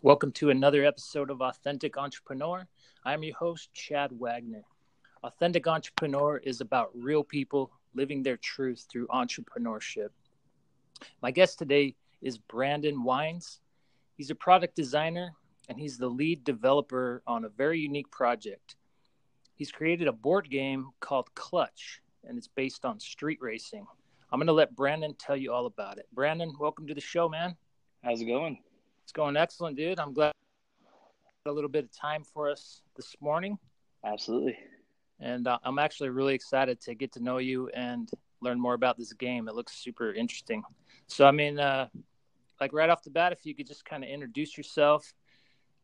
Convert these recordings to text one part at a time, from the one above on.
Welcome to another episode of Authentic Entrepreneur. I'm your host, Chad Wagner. Authentic Entrepreneur is about real people living their truth through entrepreneurship. My guest today is Brandon Wines. He's a product designer and he's the lead developer on a very unique project. He's created a board game called Clutch, and it's based on street racing. I'm going to let Brandon tell you all about it. Brandon, welcome to the show, man. How's it going? It's going excellent, dude. I'm glad a little bit of time for us this morning. Absolutely. And uh, I'm actually really excited to get to know you and learn more about this game. It looks super interesting. So, I mean, uh, like right off the bat, if you could just kind of introduce yourself,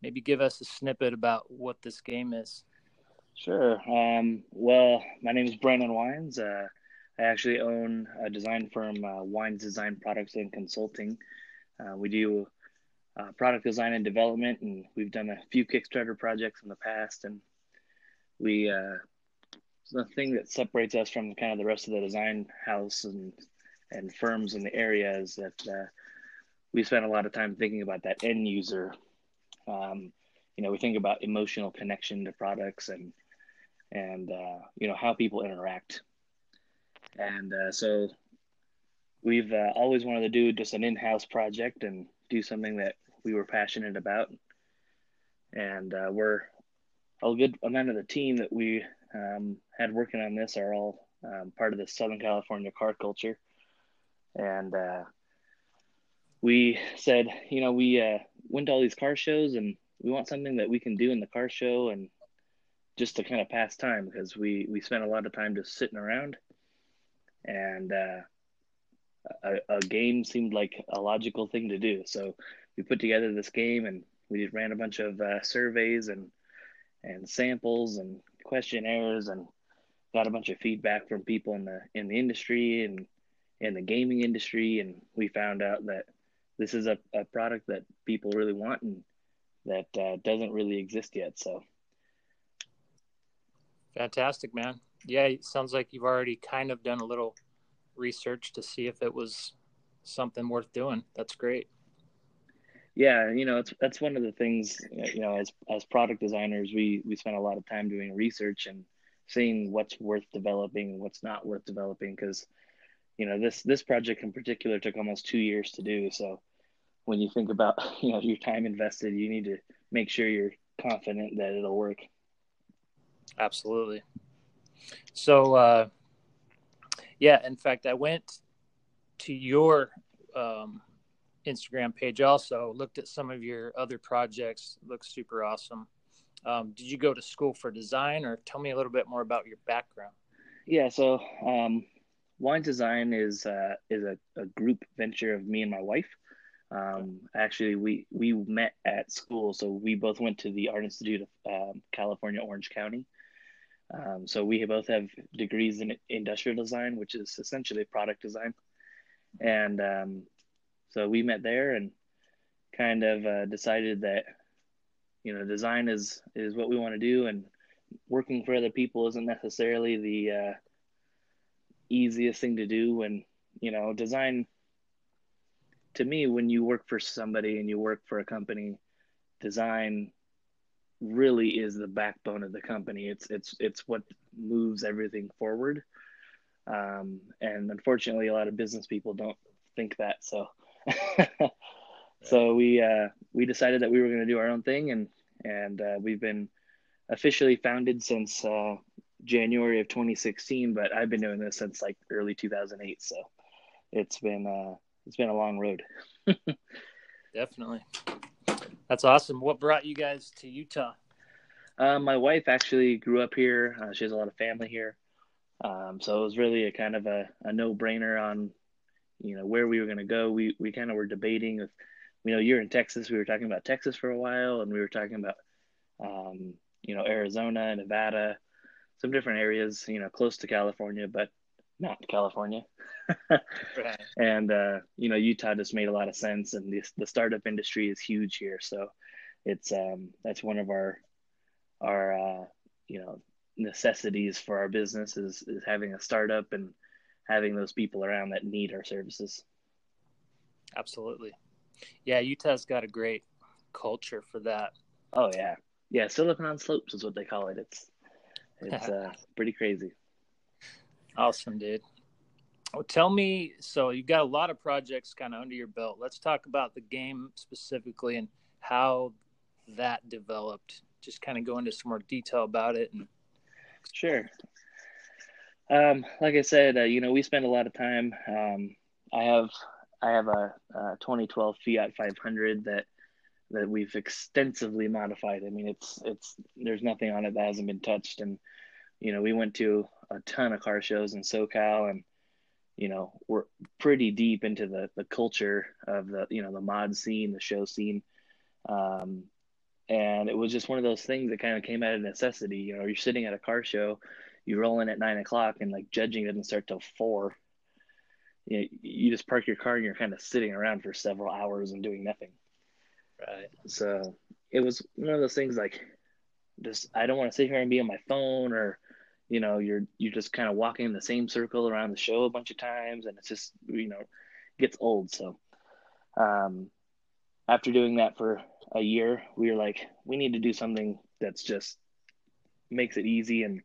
maybe give us a snippet about what this game is. Sure. Um, well, my name is Brandon Wines. Uh, I actually own a design firm, uh, Wines Design Products and Consulting. Uh, we do uh, product design and development, and we've done a few Kickstarter projects in the past. And we uh, the thing that separates us from kind of the rest of the design house and and firms in the area is that uh, we spend a lot of time thinking about that end user. Um, you know, we think about emotional connection to products and and uh, you know how people interact. And uh, so we've uh, always wanted to do just an in-house project and do something that we were passionate about. And uh, we're a good amount of the team that we um, had working on this are all um, part of the Southern California car culture. And uh, we said, you know, we uh, went to all these car shows and we want something that we can do in the car show and just to kind of pass time because we, we spent a lot of time just sitting around and uh, a, a game seemed like a logical thing to do. So we put together this game and we just ran a bunch of uh, surveys and and samples and questionnaires and got a bunch of feedback from people in the in the industry and in the gaming industry. And we found out that this is a, a product that people really want and that uh, doesn't really exist yet. So fantastic man. Yeah it sounds like you've already kind of done a little research to see if it was something worth doing. That's great yeah you know it's that's one of the things you know as as product designers we we spend a lot of time doing research and seeing what's worth developing and what's not worth developing because you know this this project in particular took almost two years to do. So when you think about you know your time invested you need to make sure you're confident that it'll work. Absolutely. So uh yeah in fact i went to your um Instagram page also. Looked at some of your other projects. Looks super awesome. Um, did you go to school for design, or tell me a little bit more about your background? Yeah, so um, Wine Design is uh, is a, a, group venture of me and my wife. Um, actually, we we met at school, so we both went to the Art Institute of um, California, Orange County. Um, so we both have degrees in industrial design, which is essentially product design. And um, so we met there and kind of uh, decided that you know design is is what we want to do and working for other people isn't necessarily the uh, easiest thing to do and you know design to me when you work for somebody and you work for a company design really is the backbone of the company. It's it's it's what moves everything forward. Um, and unfortunately a lot of business people don't think that so so we uh, we decided that we were going to do our own thing, and and uh, we've been officially founded since uh, January of 2016. But I've been doing this since like early 2008, so it's been uh, it's been a long road. Definitely, that's awesome. What brought you guys to Utah? Uh, my wife actually grew up here. Uh, she has a lot of family here. Um, so it was really a kind of a, a no brainer on you know where we were going to go. We we kind of were debating if you know you're in texas we were talking about texas for a while and we were talking about um, you know arizona nevada some different areas you know close to california but not california. Right. and uh, you know utah just made a lot of sense and the, the startup industry is huge here. So it's um, that's one of our our uh, you know necessities for our business is, is having a startup and having those people around that need our services. Absolutely. Yeah, Utah's got a great culture for that. Oh yeah, yeah. Silicon slopes is what they call it. It's it's uh, pretty crazy. Awesome, dude. Well, tell me. So you've got a lot of projects kind of under your belt. Let's talk about the game specifically and how that developed. Just kind of go into some more detail about it. And sure. Um, like I said, uh, you know, we spend a lot of time. Um, I have I have a, a 2012 Fiat 500 that that we've extensively modified. I mean, it's it's there's nothing on it that hasn't been touched, and you know, we went to a ton of car shows in SoCal, and you know, we're pretty deep into the the culture of the you know the mod scene, the show scene, um, and it was just one of those things that kind of came out of necessity. You know, you're sitting at a car show, you roll in at nine o'clock, and like judging doesn't start till four. You, know, you just park your car and you're kind of sitting around for several hours and doing nothing. Right. So it was one of those things like, just I don't want to sit here and be on my phone or, you know, you're you're just kind of walking in the same circle around the show a bunch of times, and it's just you know, gets old. So, um, after doing that for a year, we were like, we need to do something that's just makes it easy and,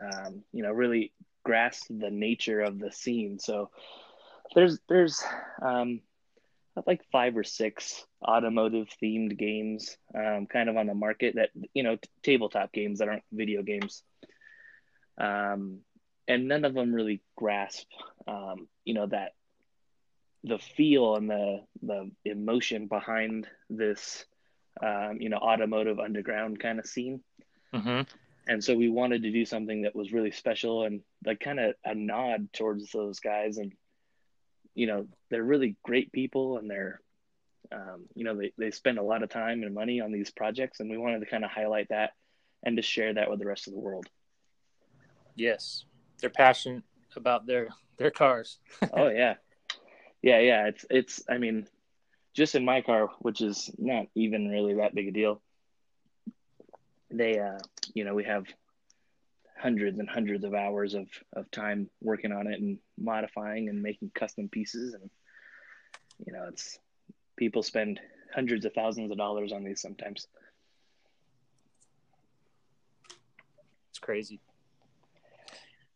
um, you know, really grasp the nature of the scene. So there's there's um, like five or six automotive themed games um, kind of on the market that you know t- tabletop games that aren't video games um, and none of them really grasp um, you know that the feel and the the emotion behind this um, you know automotive underground kind of scene mm-hmm. And so we wanted to do something that was really special and like kind of a nod towards those guys. And you know they're really great people and they're um, you know they, they spend a lot of time and money on these projects. And we wanted to kind of highlight that and to share that with the rest of the world. Yes. They're passionate about their their cars. Oh yeah. Yeah yeah. It's it's i mean just in my car which is not even really that big a deal they uh you know we have hundreds and hundreds of hours of, of time working on it and modifying and making custom pieces. And you know it's people spend hundreds of thousands of dollars on these sometimes. It's crazy.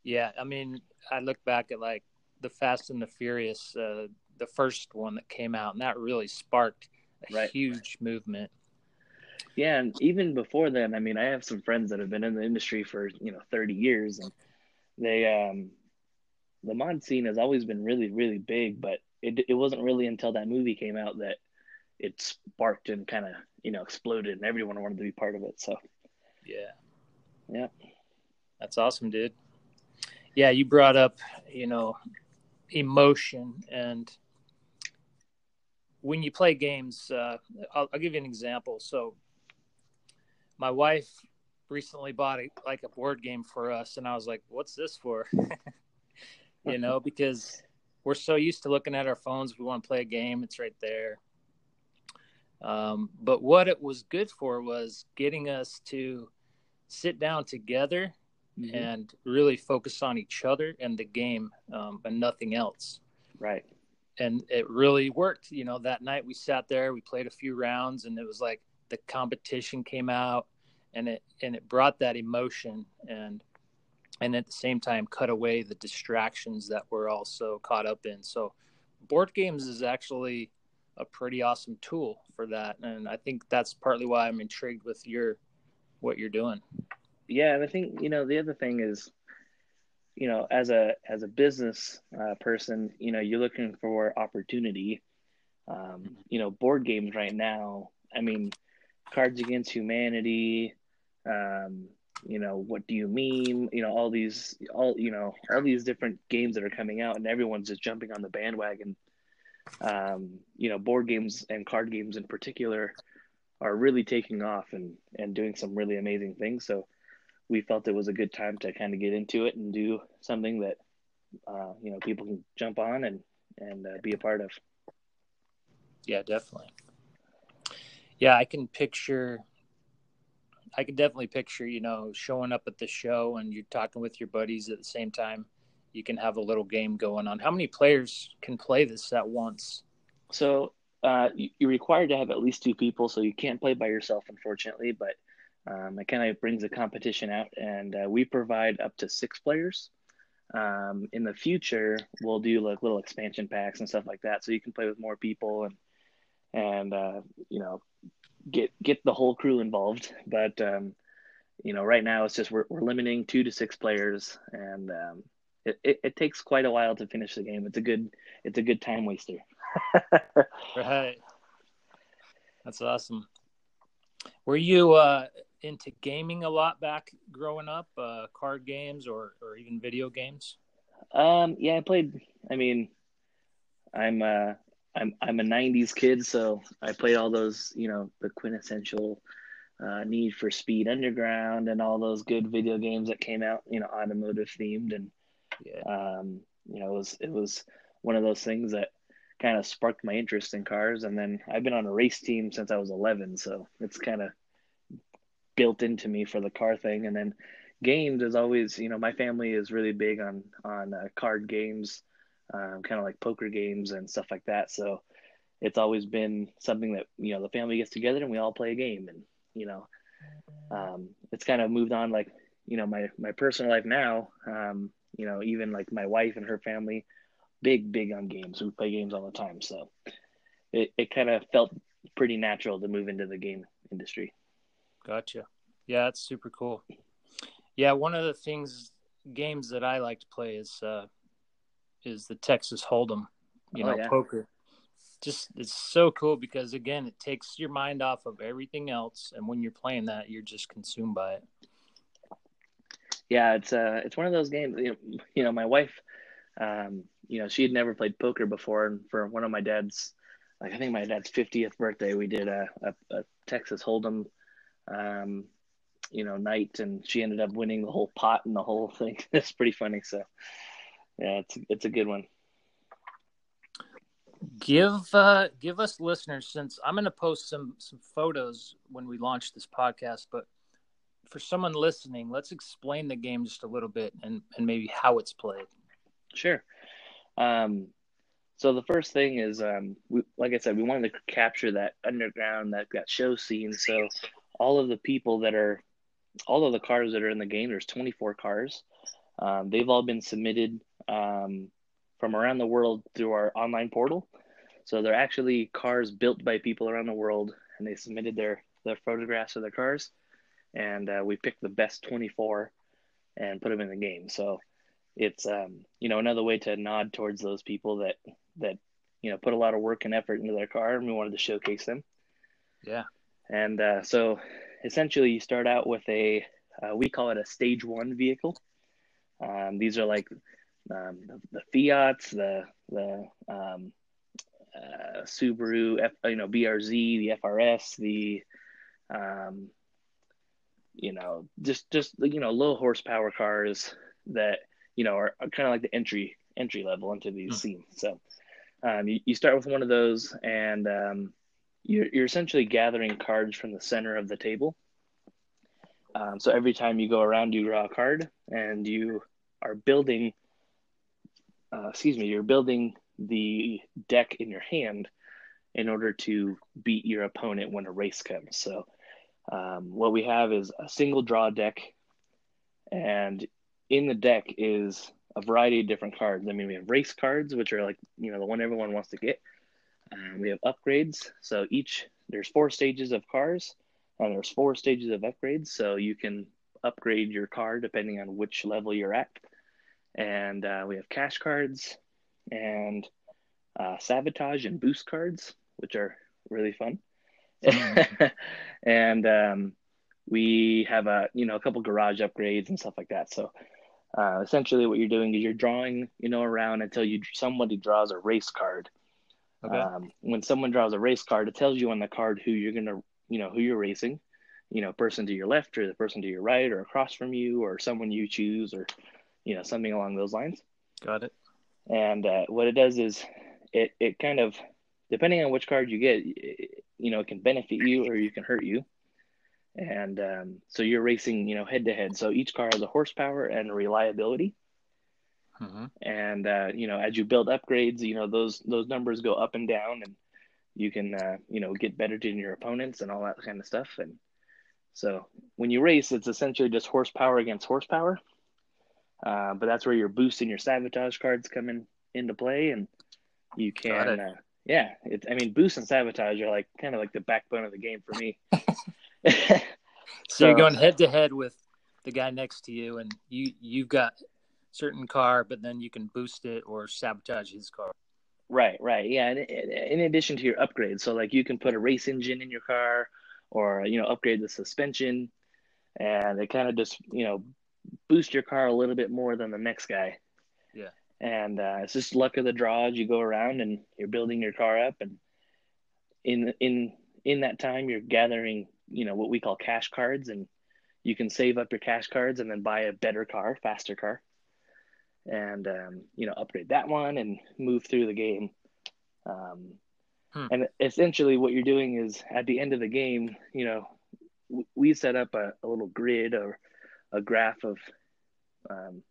Yeah i mean i look back at like the fast and the furious uh, the first one that came out and that really sparked a right. huge movement yeah, and even before then, I mean, I have some friends that have been in the industry for you know 30 years, and they um, the mod scene has always been really really big, but it it wasn't really until that movie came out that it sparked and kind of you know exploded, and everyone wanted to be part of it. So yeah, yeah, that's awesome, dude. Yeah, you brought up you know emotion and when you play games, uh, I'll, I'll, give you an example. So my wife recently bought a, like a board game for us, and I was like, "What's this for?" you know, because we're so used to looking at our phones. We want to play a game; it's right there. Um, but what it was good for was getting us to sit down together mm-hmm. and really focus on each other and the game um, and nothing else. Right. And it really worked. You know, that night we sat there, we played a few rounds, and it was like the competition came out and it and it brought that emotion and and at the same time cut away the distractions that we're also caught up in. So board games is actually a pretty awesome tool for that. And i think that's partly why i'm intrigued with your what you're doing. Yeah and i think you know the other thing is you know as a as a business uh, person you know you're looking for opportunity. Um, you know board games right now i mean Cards Against Humanity, um, you know, What Do You Meme? You know, all these, all you know, all these different games that are coming out, and everyone's just jumping on the bandwagon. Um, you know, board games and card games in particular are really taking off and and doing some really amazing things. So we felt it was a good time to kind of get into it and do something that uh, you know people can jump on and and uh, be a part of. Yeah, definitely yeah, I can picture. I can definitely picture, you know, showing up at the show and you're talking with your buddies at the same time. You can have a little game going on. How many players can play this at once? So uh, you're required to have at least two people, so you can't play by yourself, unfortunately. But um, it kind of brings the competition out, and uh, we provide up to six players. Um, in the future, we'll do like little expansion packs and stuff like that, so you can play with more people and and uh, you know get get the whole crew involved. But um, you know, right now it's just we're, we're limiting two to six players, and um, it, it, it takes quite a while to finish the game. It's a good it's a good time waster. right. That's awesome. Were you uh, into gaming a lot back growing up, uh, card games or or even video games? Um, yeah, I played. I mean, I'm uh, I'm I'm a '90s kid, so I played all those, you know, the quintessential uh, Need for Speed Underground and all those good video games that came out, you know, automotive themed, and yeah. um, you know, it was it was one of those things that kind of sparked my interest in cars. And then I've been on a race team since I was 11, so it's kind of built into me for the car thing. And then games is always, you know, my family is really big on on uh, card games, um, kind of like poker games and stuff like that. So it's always been something that you know the family gets together and we all play a game, and you know, um, it's kind of moved on. Like you know, my my personal life now, um, you know, even like my wife and her family, big big on games. We play games all the time, so it it kind of felt pretty natural to move into the game industry. Gotcha. Yeah, that's super cool. Yeah, one of the things games that I like to play is uh, is the Texas Hold'em. You oh, know, yeah. poker. Just it's so cool because again, it takes your mind off of everything else, and when you're playing that, you're just consumed by it. Yeah, it's uh, it's one of those games. You know, you know my wife, um, you know, she had never played poker before, and for one of my dad's, like I think my dad's fiftieth birthday, we did a, a, a Texas Hold'em um, you know, night, and she ended up winning the whole pot and the whole thing. it's pretty funny. So, yeah, it's it's a good one. Give uh, give us listeners since I'm going to post some some photos when we launch this podcast, but for someone listening, let's explain the game just a little bit and and maybe how it's played. Sure. Um, so the first thing is, um, we, like I said, we wanted to capture that underground, that that show scene. So all of the people that are, all of the cars that are in the game, there's 24 cars. Um, they've all been submitted um, from around the world through our online portal. So they're actually cars built by people around the world, and they submitted their their photographs of their cars, and uh, we picked the best 24 and put them in the game. So it's um, you know another way to nod towards those people that that you know put a lot of work and effort into their car, and we wanted to showcase them. Yeah. And uh, so essentially, you start out with a, uh, we call it a stage one vehicle. Um, these are like um, the, the, Fiats, the, the um, uh, Subaru, F, you know, BRZ, the FRS, the, um, you know, just, just, you know, low horsepower cars that, you know, are, are kind of like the entry, entry level into these mm. scenes. So um, you, you start with one of those and, um, you're, you're essentially gathering cards from the center of the table. Um, so every time you go around, you draw a card, and you are building. Uh, excuse me, you're building the deck in your hand in order to beat your opponent when a race comes. So um, what we have is a single draw deck, and in the deck is a variety of different cards. I mean, we have race cards, which are like you know the one everyone wants to get. Um, we have upgrades. So each there's four stages of cars, and there's four stages of upgrades. So you can upgrade your car depending on which level you're at. And uh, we have cash cards and uh, sabotage and boost cards, which are really fun. And um, we have a you know a couple garage upgrades and stuff like that. So uh, essentially, what you're doing is you're drawing you know around until you somebody draws a race card, Okay. Um, when someone draws a race card, it tells you on the card who you're gonna, you know, who you're racing. You know, person to your left or the person to your right or across from you or someone you choose or, you know, something along those lines. Got it. And uh, what it does is, it it kind of, depending on which card you get, it, you know, it can benefit you or you can hurt you. And um, so you're racing, you know, head to head. So each car has a horsepower and reliability. Mm-hmm. And uh, you know, as you build upgrades, you know those those numbers go up and down, and you can uh, you know get better than your opponents and all that kind of stuff. And so when you race, it's essentially just horsepower against horsepower. Uh, but that's where your boost and your sabotage cards come in into play, and you can uh, yeah. It, I mean, boost and sabotage are like kind of like the backbone of the game for me. so, so you're going head to head with the guy next to you, and you you've got certain car, but then you can boost it or sabotage his car. Right, right, yeah. And in addition to your upgrades, so like you can put a race engine in your car, or you know upgrade the suspension, and it kind of just you know boost your car a little bit more than the next guy. Yeah. And uh, it's just luck of the draw as you go around and you're building your car up, and in in in that time you're gathering you know what we call cash cards, and you can save up your cash cards and then buy a better car, faster car and um, you know upgrade that one and move through the game. Um, hmm. And essentially, what you're doing is at the end of the game, you know, we set up a, a little grid or a graph of, um,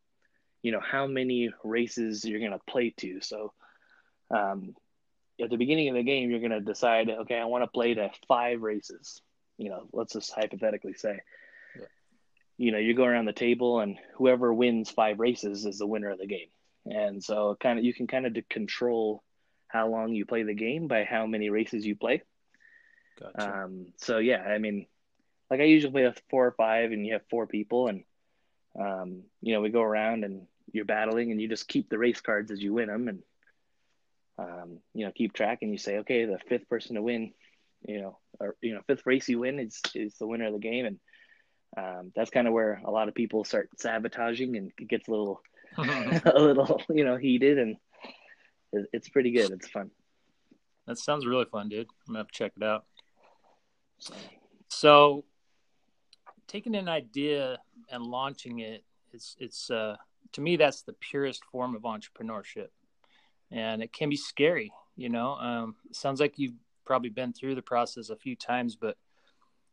you know, how many races you're going to play to. So, um, at the beginning of the game, you're going to decide, okay, I want to play to five races. You know, let's just hypothetically say, you know, you go around the table and whoever wins five races is the winner of the game. And so kind of you can kind of control how long you play the game by how many races you play. Gotcha. Um, so yeah, I mean, like I usually play with four or five, and you have four people, and um, you know we go around and you're battling, and you just keep the race cards as you win them, and um, you know keep track, and you say, okay, the fifth person to win, you know, or you know fifth race you win is is the winner of the game, and um, that's kind of where a lot of people start sabotaging and it gets a little a little you know heated and it's pretty good. It's fun. That sounds really fun dude. I'm gonna have to check it out. So taking an idea and launching it it's it's uh to me that's the purest form of entrepreneurship and it can be scary you know um, sounds like you've probably been through the process a few times but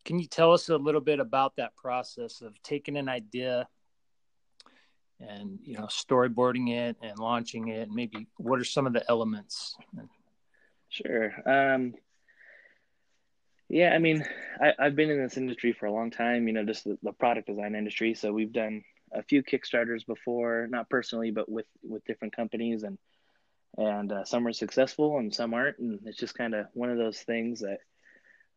can you tell us a little bit about that process of taking an idea and you know storyboarding it and launching it? And maybe what are some of the elements? Sure. Um, yeah, I mean, I, have been in this industry for a long time. You know, just the, the product design industry. So we've done a few Kickstarters before, not personally, but with with different companies, and and uh, some are successful and some aren't. And it's just kind of one of those things that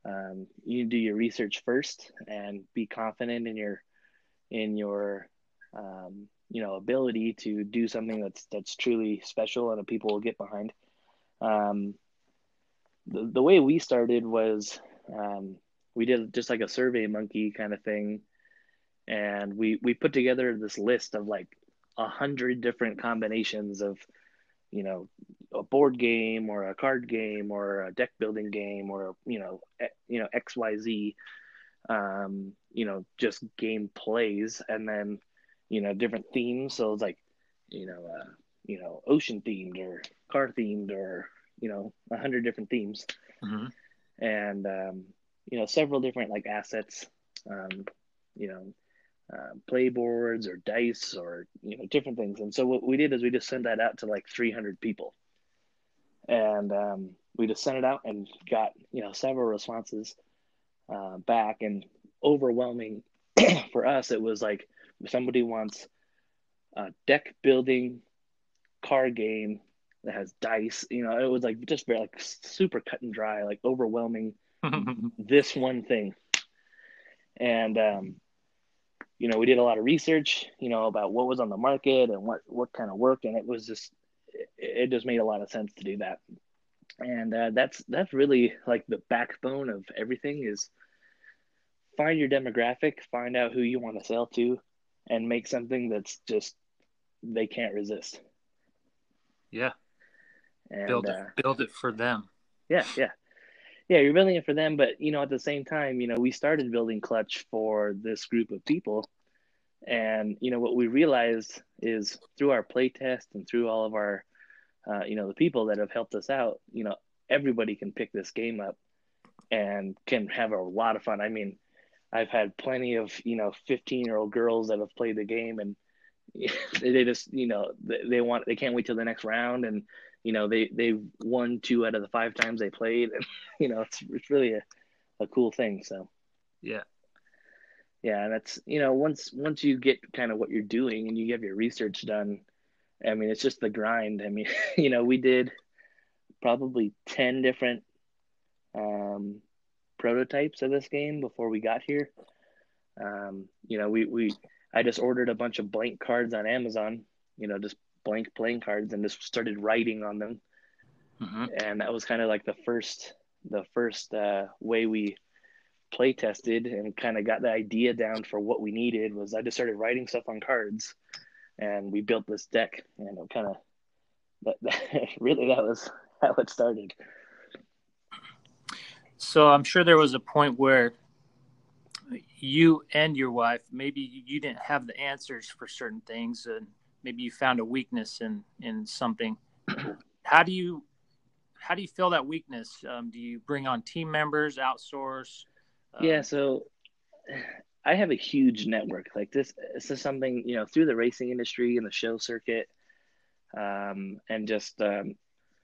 um, you do your research first and be confident in your in your um, you know ability to do something that's that's truly special and that people will get behind. Um, the, the way we started was um, we did just like a survey monkey kind of thing. And we we put together this list of like a hundred different combinations of you know a board game or a card game or a deck building game or you know you know xyz um you know just game plays and then you know different themes. So it's like you know uh you know ocean themed or car themed or you know a hundred different themes. Mm-hmm. And um you know several different like assets um you know uh, play boards or dice or you know different things. And so what we did is we just sent that out to like 300 people. And um, we just sent it out and got you know several responses uh, back. And overwhelming for us it was like somebody wants a deck building card game that has dice you know it was like just very like super cut and dry like overwhelming this one thing. And um, you know we did a lot of research you know about what was on the market and what what kind of worked and it was just it just made a lot of sense to do that. And uh, that's that's really like the backbone of everything is find your demographic find out who you want to sell to and make something that's just they can't resist. Yeah and, build it uh, build it for them. Yeah yeah. Yeah you're building it for them but you know at the same time you know we started building clutch for this group of people. And you know what we realized is through our play test and through all of our, uh, you know, the people that have helped us out, you know, everybody can pick this game up and can have a lot of fun. I mean, I've had plenty of you know 15 year old girls that have played the game and they just you know they want they can't wait till the next round and you know they they've won two out of the five times they played, and you know it's it's really a, a cool thing. So yeah, yeah, and that's you know once once you get kind of what you're doing and you have your research done, I mean it's just the grind. I mean you know we did probably ten different um, prototypes of this game before we got here. Um, you know we we I just ordered a bunch of blank cards on Amazon. You know just blank playing cards and just started writing on them. Mm-hmm. And that was kind of like the first the first uh, way we play tested and kind of got the idea down for what we needed was I just started writing stuff on cards and we built this deck and it kind of that, that really that was how it started. So I'm sure there was a point where you and your wife maybe you didn't have the answers for certain things and maybe you found a weakness in in something. How do you how do you fill that weakness? Um, do you bring on team members outsource? Um, yeah so i have a huge network. Like this this is something you know through the racing industry and the show circuit um, and just um,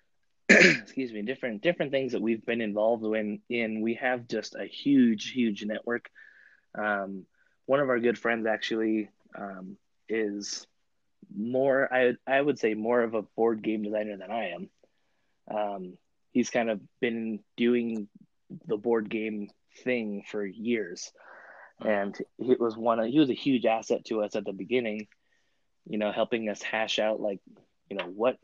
excuse me different different things that we've been involved in in we have just a huge huge network. Um, one of our good friends actually um, is more I I would say more of a board game designer than I am. Um, he's kind of been doing the board game thing for years, and it was one of, he was a huge asset to us at the beginning. You know, helping us hash out like you know what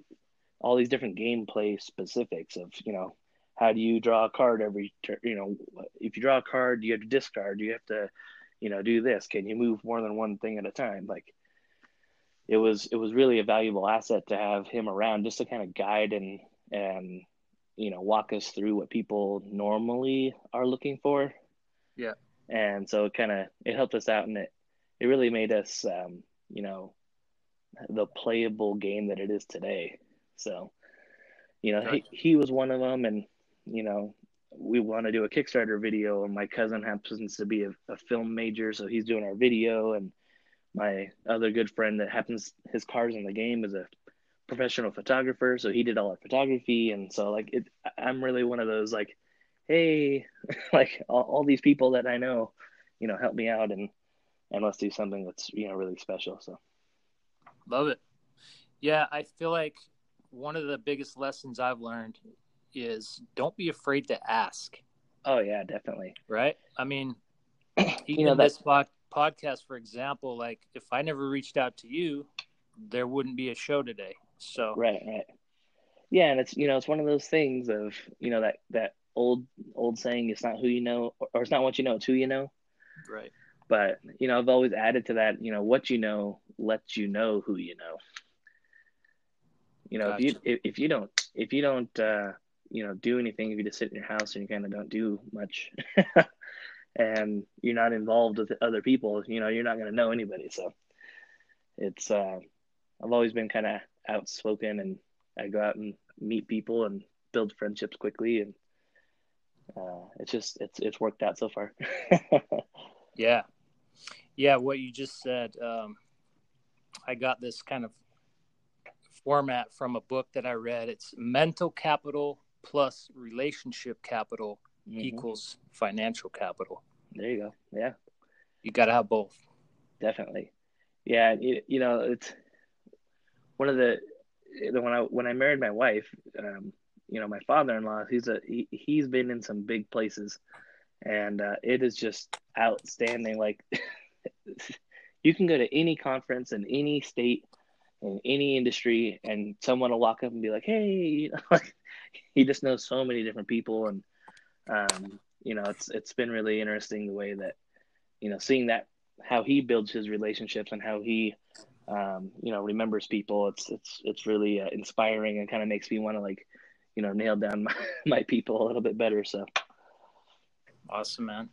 all these different gameplay specifics of you know how do you draw a card every turn you know if you draw a card do you have to discard do you have to you know do this can you move more than one thing at a time like it was it was really a valuable asset to have him around just to kind of guide and and you know walk us through what people normally are looking for. Yeah. And so it kind of it helped us out and it it really made us um, you know the playable game that it is today. So you know he, he was one of them and you know we want to do a kickstarter video and my cousin happens to be a, a film major so he's doing our video and my other good friend that happens his cars in the game is a professional photographer so he did all our photography and so like it i'm really one of those like hey like all, all these people that i know you know help me out and and let's do something that's you know really special so. Love it. Yeah i feel like one of the biggest lessons i've learned is don't be afraid to ask. Oh yeah definitely. Right? I mean even you know, this podcast, for example, like if I never reached out to you, there wouldn't be a show today. So right, right, yeah, and it's you know it's one of those things of you know that that old old saying it's not who you know or it's not what you know it's who you know right but you know i've always added to that you know what you know lets you know who you know you know gotcha. if you if, if you don't if you don't uh you know do anything if you just sit in your house and you kind of don't do much and you're not involved with other people, you know, you're not going to know anybody. So it's, uh, I've always been kind of outspoken and I go out and meet people and build friendships quickly. And, uh, it's just, it's, it's worked out so far. yeah. Yeah. What you just said, um, I got this kind of format from a book that I read. It's mental capital plus relationship capital mm-hmm. equals financial capital. There you go. Yeah. You got to have both. Definitely. Yeah. You, you know, it's one of the, when I, when I married my wife, um, you know, my father-in-law, he's a, he, he's been in some big places and uh, it is just outstanding. Like you can go to any conference in any state in any industry and someone will walk up and be like, Hey, you know, like, he just knows so many different people and um, you know, it's it's been really interesting the way that you know seeing that how he builds his relationships and how he um, you know remembers people. It's it's it's really uh, inspiring and kind of makes me want to like you know nail down my, my people a little bit better. So awesome, man.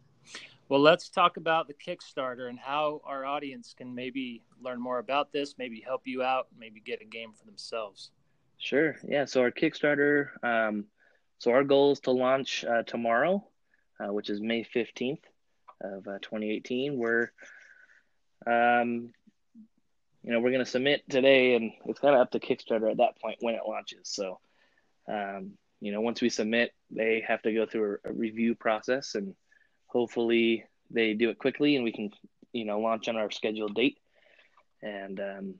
Well, let's talk about the Kickstarter and how our audience can maybe learn more about this, maybe help you out, maybe get a game for themselves. Sure. Yeah. So our Kickstarter, um, so our goal is to launch uh, tomorrow, uh, which is May 15th of uh, 2018. We're, um, you know, we're going to submit today and it's kind of up to Kickstarter at that point when it launches. So um, you know, once we submit, they have to go through a, a review process, and hopefully they do it quickly, and we can, you know, launch on our scheduled date. And um,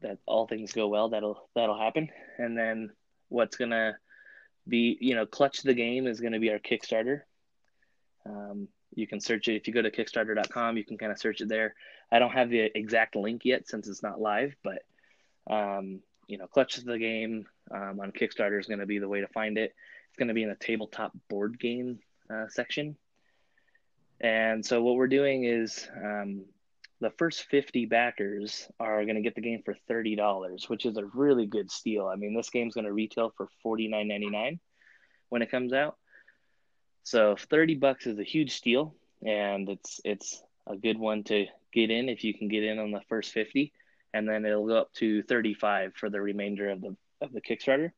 that all things go well, that'll that'll happen. And then what's gonna be, you know, clutch the game is gonna be our Kickstarter. Um, you can search it if you go to Kickstarter.com. You can kind of search it there. I don't have the exact link yet since it's not live, but um, you know, clutch the game um, on Kickstarter is going to be the way to find it. It's going to be in the tabletop board game uh, section. And so what we're doing is um, the first 50 backers are going to get the game for $30, which is a really good steal. I mean, this game's going to retail for $49.99 when it comes out. So 30 bucks is a huge steal and it's it's a good one to get in if you can get in on the first 50 and then it'll go up to 35 for the remainder of the of the Kickstarter.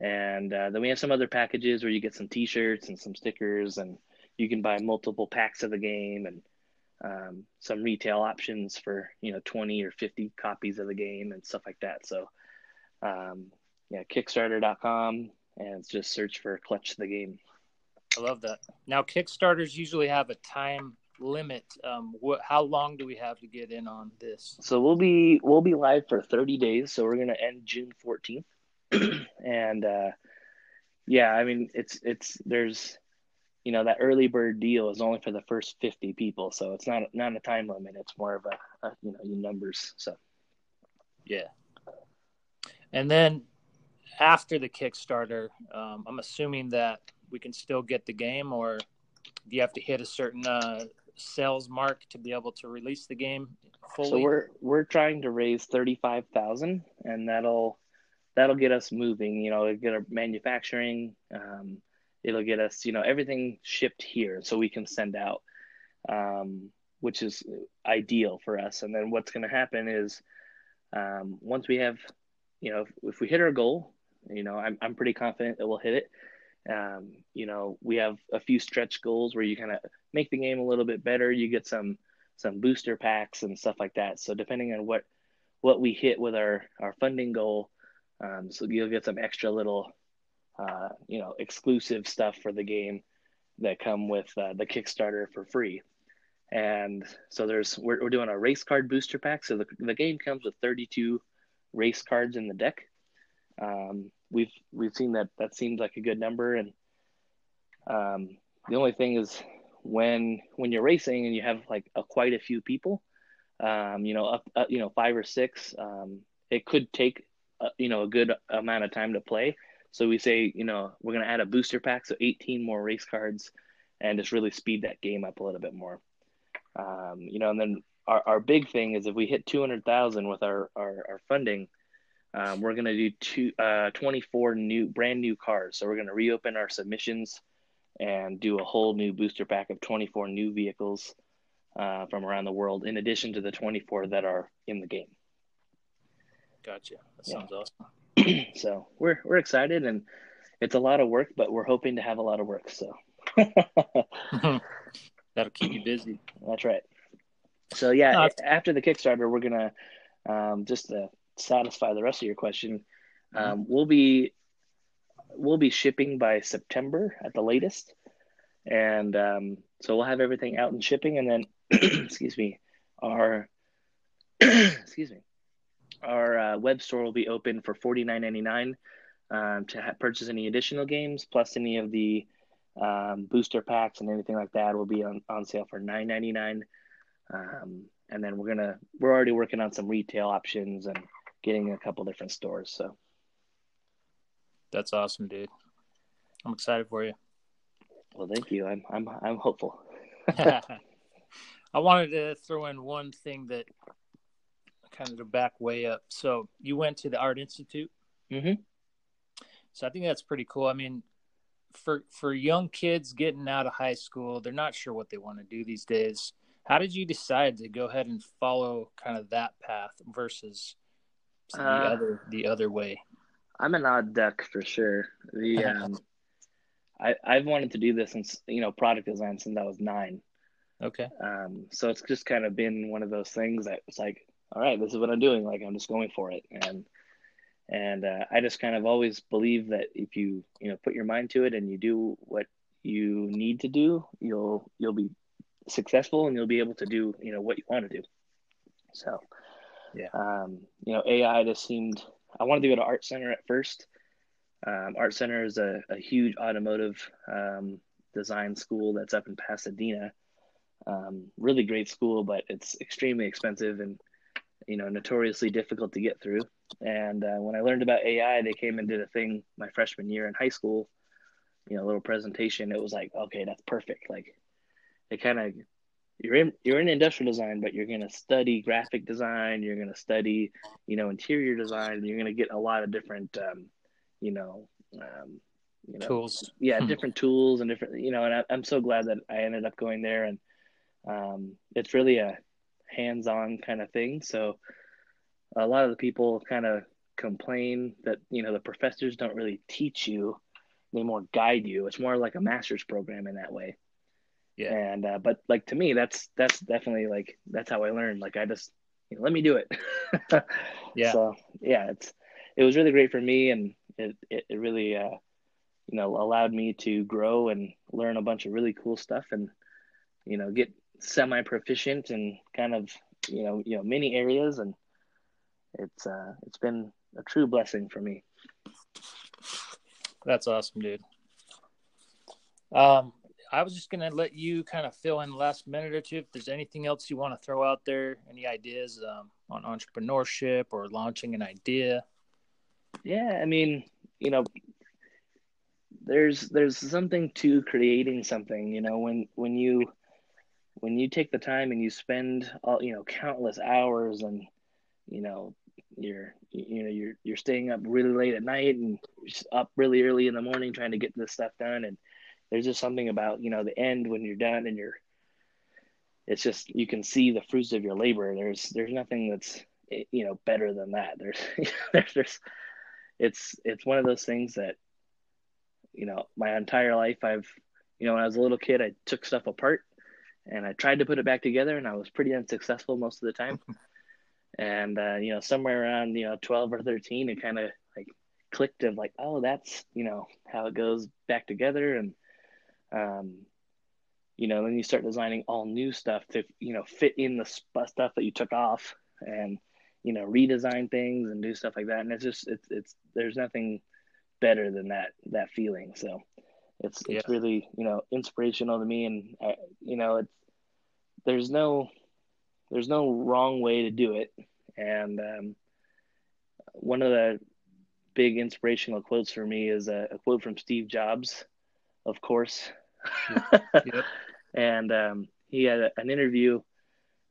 And uh, then we have some other packages where you get some T-shirts and some stickers, and you can buy multiple packs of the game and um, some retail options for you know 20 or 50 copies of the game and stuff like that. So um, yeah, Kickstarter.com and just search for Clutch the Game. I love that. Now Kickstarters usually have a time limit. Um, what? How long do we have to get in on this? So we'll be we'll be live for 30 days. So we're gonna end June 14th, and uh, yeah, I mean it's it's there's you know that early bird deal is only for the first 50 people, so it's not not a time limit. It's more of a, a you know numbers. So yeah, and then after the Kickstarter, um, I'm assuming that we can still get the game, or do you have to hit a certain uh, sales mark to be able to release the game fully? So we're we're trying to raise thirty five thousand, and that'll that'll get us moving. You know, get our manufacturing. Um, it'll get us, you know, everything shipped here so we can send out, um, which is ideal for us. And then what's going to happen is um, once we have, you know, if, if, we hit our goal, you know, I'm I'm pretty confident that we'll hit it. Um, you know, we have a few stretch goals where you kind of make the game a little bit better. You get some some booster packs and stuff like that. So depending on what what we hit with our our funding goal, um, so you'll get some extra little uh, you know exclusive stuff for the game that come with uh, the Kickstarter for free. And so there's we're, we're doing a race card booster pack. So the the game comes with 32 race cards in the deck. Um, we've we've seen that that seems like a good number, and um, the only thing is when when you're racing and you have like a, quite a few people, um, you know, up, up, you know five or six, um, it could take a, you know a good amount of time to play. So we say you know we're gonna add a booster pack, so 18 more race cards, and just really speed that game up a little bit more. Um, you know, and then our, our big thing is if we hit 200,000 with our, our, our funding, um, we're going to do two, uh, 24 new, brand new cars. So we're going to reopen our submissions and do a whole new booster pack of 24 new vehicles uh, from around the world, in addition to the 24 that are in the game. Gotcha. That sounds yeah. awesome. so we're we're excited, and it's a lot of work, but we're hoping to have a lot of work. So that'll keep you busy. That's right. So yeah, no, after the Kickstarter, we're gonna um, just to satisfy the rest of your question. Mm-hmm. Um, we'll be we'll be shipping by September at the latest, and um, so we'll have everything out and shipping, and then excuse me, our excuse me, our uh, web store will be open for forty nine ninety nine um, to ha- purchase any additional games, plus any of the um, booster packs and anything like that will be on, on sale for nine ninety nine. Um, and then we're gonna we're already working on some retail options and getting a couple different stores. So that's awesome, dude. I'm excited for you. Well, thank you. I'm I'm I'm hopeful. I wanted to throw in one thing that kind of to back way up. So you went to the Art Institute. Mm-hmm. So I think that's pretty cool. I mean, for for young kids getting out of high school, they're not sure what they want to do these days. How did you decide to go ahead and follow kind of that path versus the uh, other the other way? I'm an odd duck for sure. The um, I I've wanted to do this since you know product design since I was nine. Okay. Um, so it's just kind of been one of those things that it's like, all right, this is what I'm doing. Like I'm just going for it, and And uh, I just kind of always believe that if you you know put your mind to it and you do what you need to do, you'll you'll be successful and you'll be able to do you know what you want to do. So, yeah, um, you know, AI just seemed. I wanted to go to Art Center at first. Um, Art Center is a, a huge automotive um, design school that's up in Pasadena. Um, really great school, but it's extremely expensive and you know notoriously difficult to get through. And uh, when I learned about AI, they came and did a thing my freshman year in high school. You know, a little presentation. It was like, okay, that's perfect. Like, it kind of you're in you're in industrial design, but you're going to study graphic design. You're going to study, you know, interior design. You're going to get a lot of different, um, you know, um, you know, tools. Yeah, hmm. different tools and different, you know. And I, am so glad that I ended up going there, and um, it's really a hands-on kind of thing. So a lot of the people kind of complain that you know the professors don't really teach you; they more guide you. It's more like a master's program in that way. Yeah. And uh, but like to me, that's that's definitely like that's how I learned. Like I just you know, let me do it. yeah. So yeah, it's it was really great for me, and it it, it really uh, you know allowed me to grow and learn a bunch of really cool stuff, and you know get semi proficient in kind of you know you know many areas, and it's uh it's been a true blessing for me. That's awesome, dude. Um, I was just gonna let you kind of fill in the last minute or two. If there's anything else you want to throw out there, any ideas um, on entrepreneurship or launching an idea? Yeah, I mean, you know, there's there's something to creating something. You know, when when you when you take the time and you spend all you know countless hours and you know you're you know you're you're staying up really late at night and up really early in the morning trying to get this stuff done. And there's just something about you know the end when you're done and you're it's just you can see the fruits of your labor. There's there's nothing that's eh, you know better than that. There's there's, there's it's it's one of those things that you know my entire life i've you know when i was a little kid i took stuff apart and i tried to put it back together and i was pretty unsuccessful most of the time and uh, you know somewhere around you know 12 or 13 it kind of like clicked of like oh that's you know how it goes back together and um, you know, then you start designing all new stuff to, you know, fit in the stuff that you took off and, you know, redesign things and do stuff like that. And it's just, it's, it's, there's nothing better than that, that feeling. So it's, yeah. it's really, you know, inspirational to me. And, I, you know, it's, there's no, there's no wrong way to do it. And, um, one of the big inspirational quotes for me is a, a quote from Steve Jobs, of course, yep. And um, he had a, an interview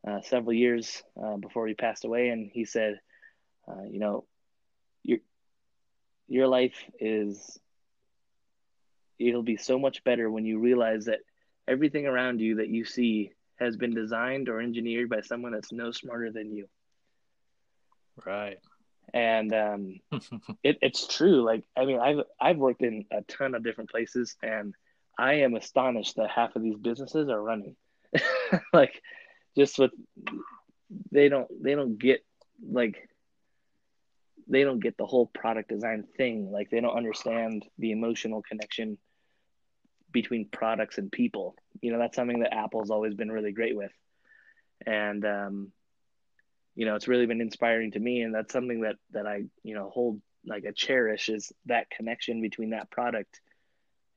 uh, several years uh, before he passed away, and he said, uh, "You know, your your life is it'll be so much better when you realize that everything around you that you see has been designed or engineered by someone that's no smarter than you." Right. And um, it, it's true. Like, I mean, I've I've worked in a ton of different places, and I am astonished that half of these businesses are running. like just with they don't they don't get like they don't get the whole product design thing. Like they don't understand the emotional connection between products and people. You know, that's something that Apple's always been really great with. And um, you know, it's really been inspiring to me. And that's something that that I, you know, hold like a cherish is that connection between that product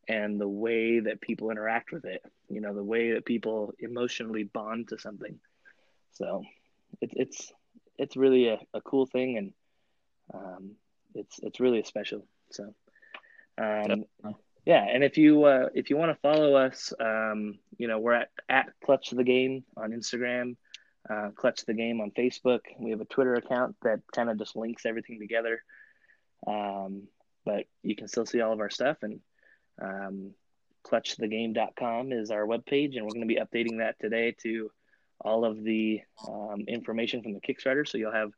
and the way that people interact with it you know the way that people emotionally bond to something. So it, it's it's really a, a cool thing. And um, it's it's really special. So um, yeah and if you uh, if you want to follow us um, you know we're at at clutch the game on instagram uh, clutch the game on facebook we have a twitter account that kind of just links everything together um, but you can still see all of our stuff and um, clutchthegame.com is our webpage, and we're going to be updating that today to all of the um, information from the Kickstarter. So you'll have,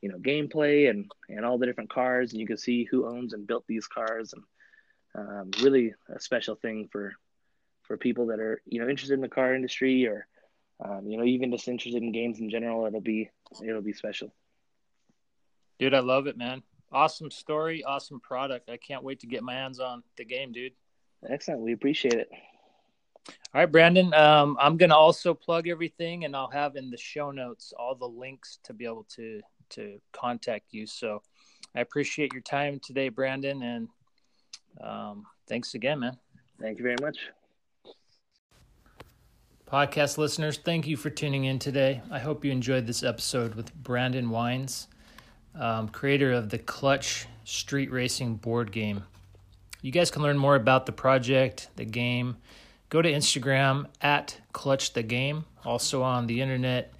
you know, gameplay and and all the different cars, and you can see who owns and built these cars, and um, really a special thing for for people that are you know interested in the car industry or um, you know even just interested in games in general. It'll be it'll be special. Dude, I love it, man. Awesome story, awesome product. I can't wait to get my hands on the game, dude. Excellent. We appreciate it. All right, Brandon. Um, I'm gonna also plug everything, and I'll have in the show notes all the links to be able to to contact you. So, I appreciate your time today, Brandon, and um, thanks again, man. Thank you very much. Podcast listeners, thank you for tuning in today. I hope you enjoyed this episode with Brandon Wines, um, creator of the Clutch Street Racing board game. You guys can learn more about the project, the game. Go to Instagram at Clutch the Game. Also on the internet,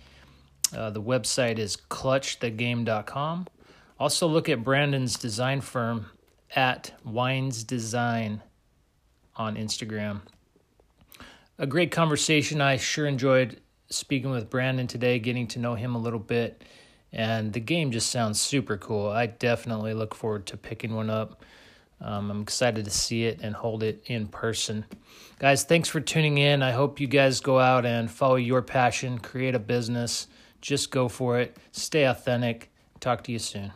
uh, the website is clutchthegame.com. Also look at Brandon's design firm at Wines Design on Instagram. A great conversation. I sure enjoyed speaking with Brandon today, getting to know him a little bit. And the game just sounds super cool. I definitely look forward to picking one up. Um, I'm excited to see it and hold it in person. Guys, thanks for tuning in. I hope you guys go out and follow your passion, create a business. Just go for it. Stay authentic. Talk to you soon.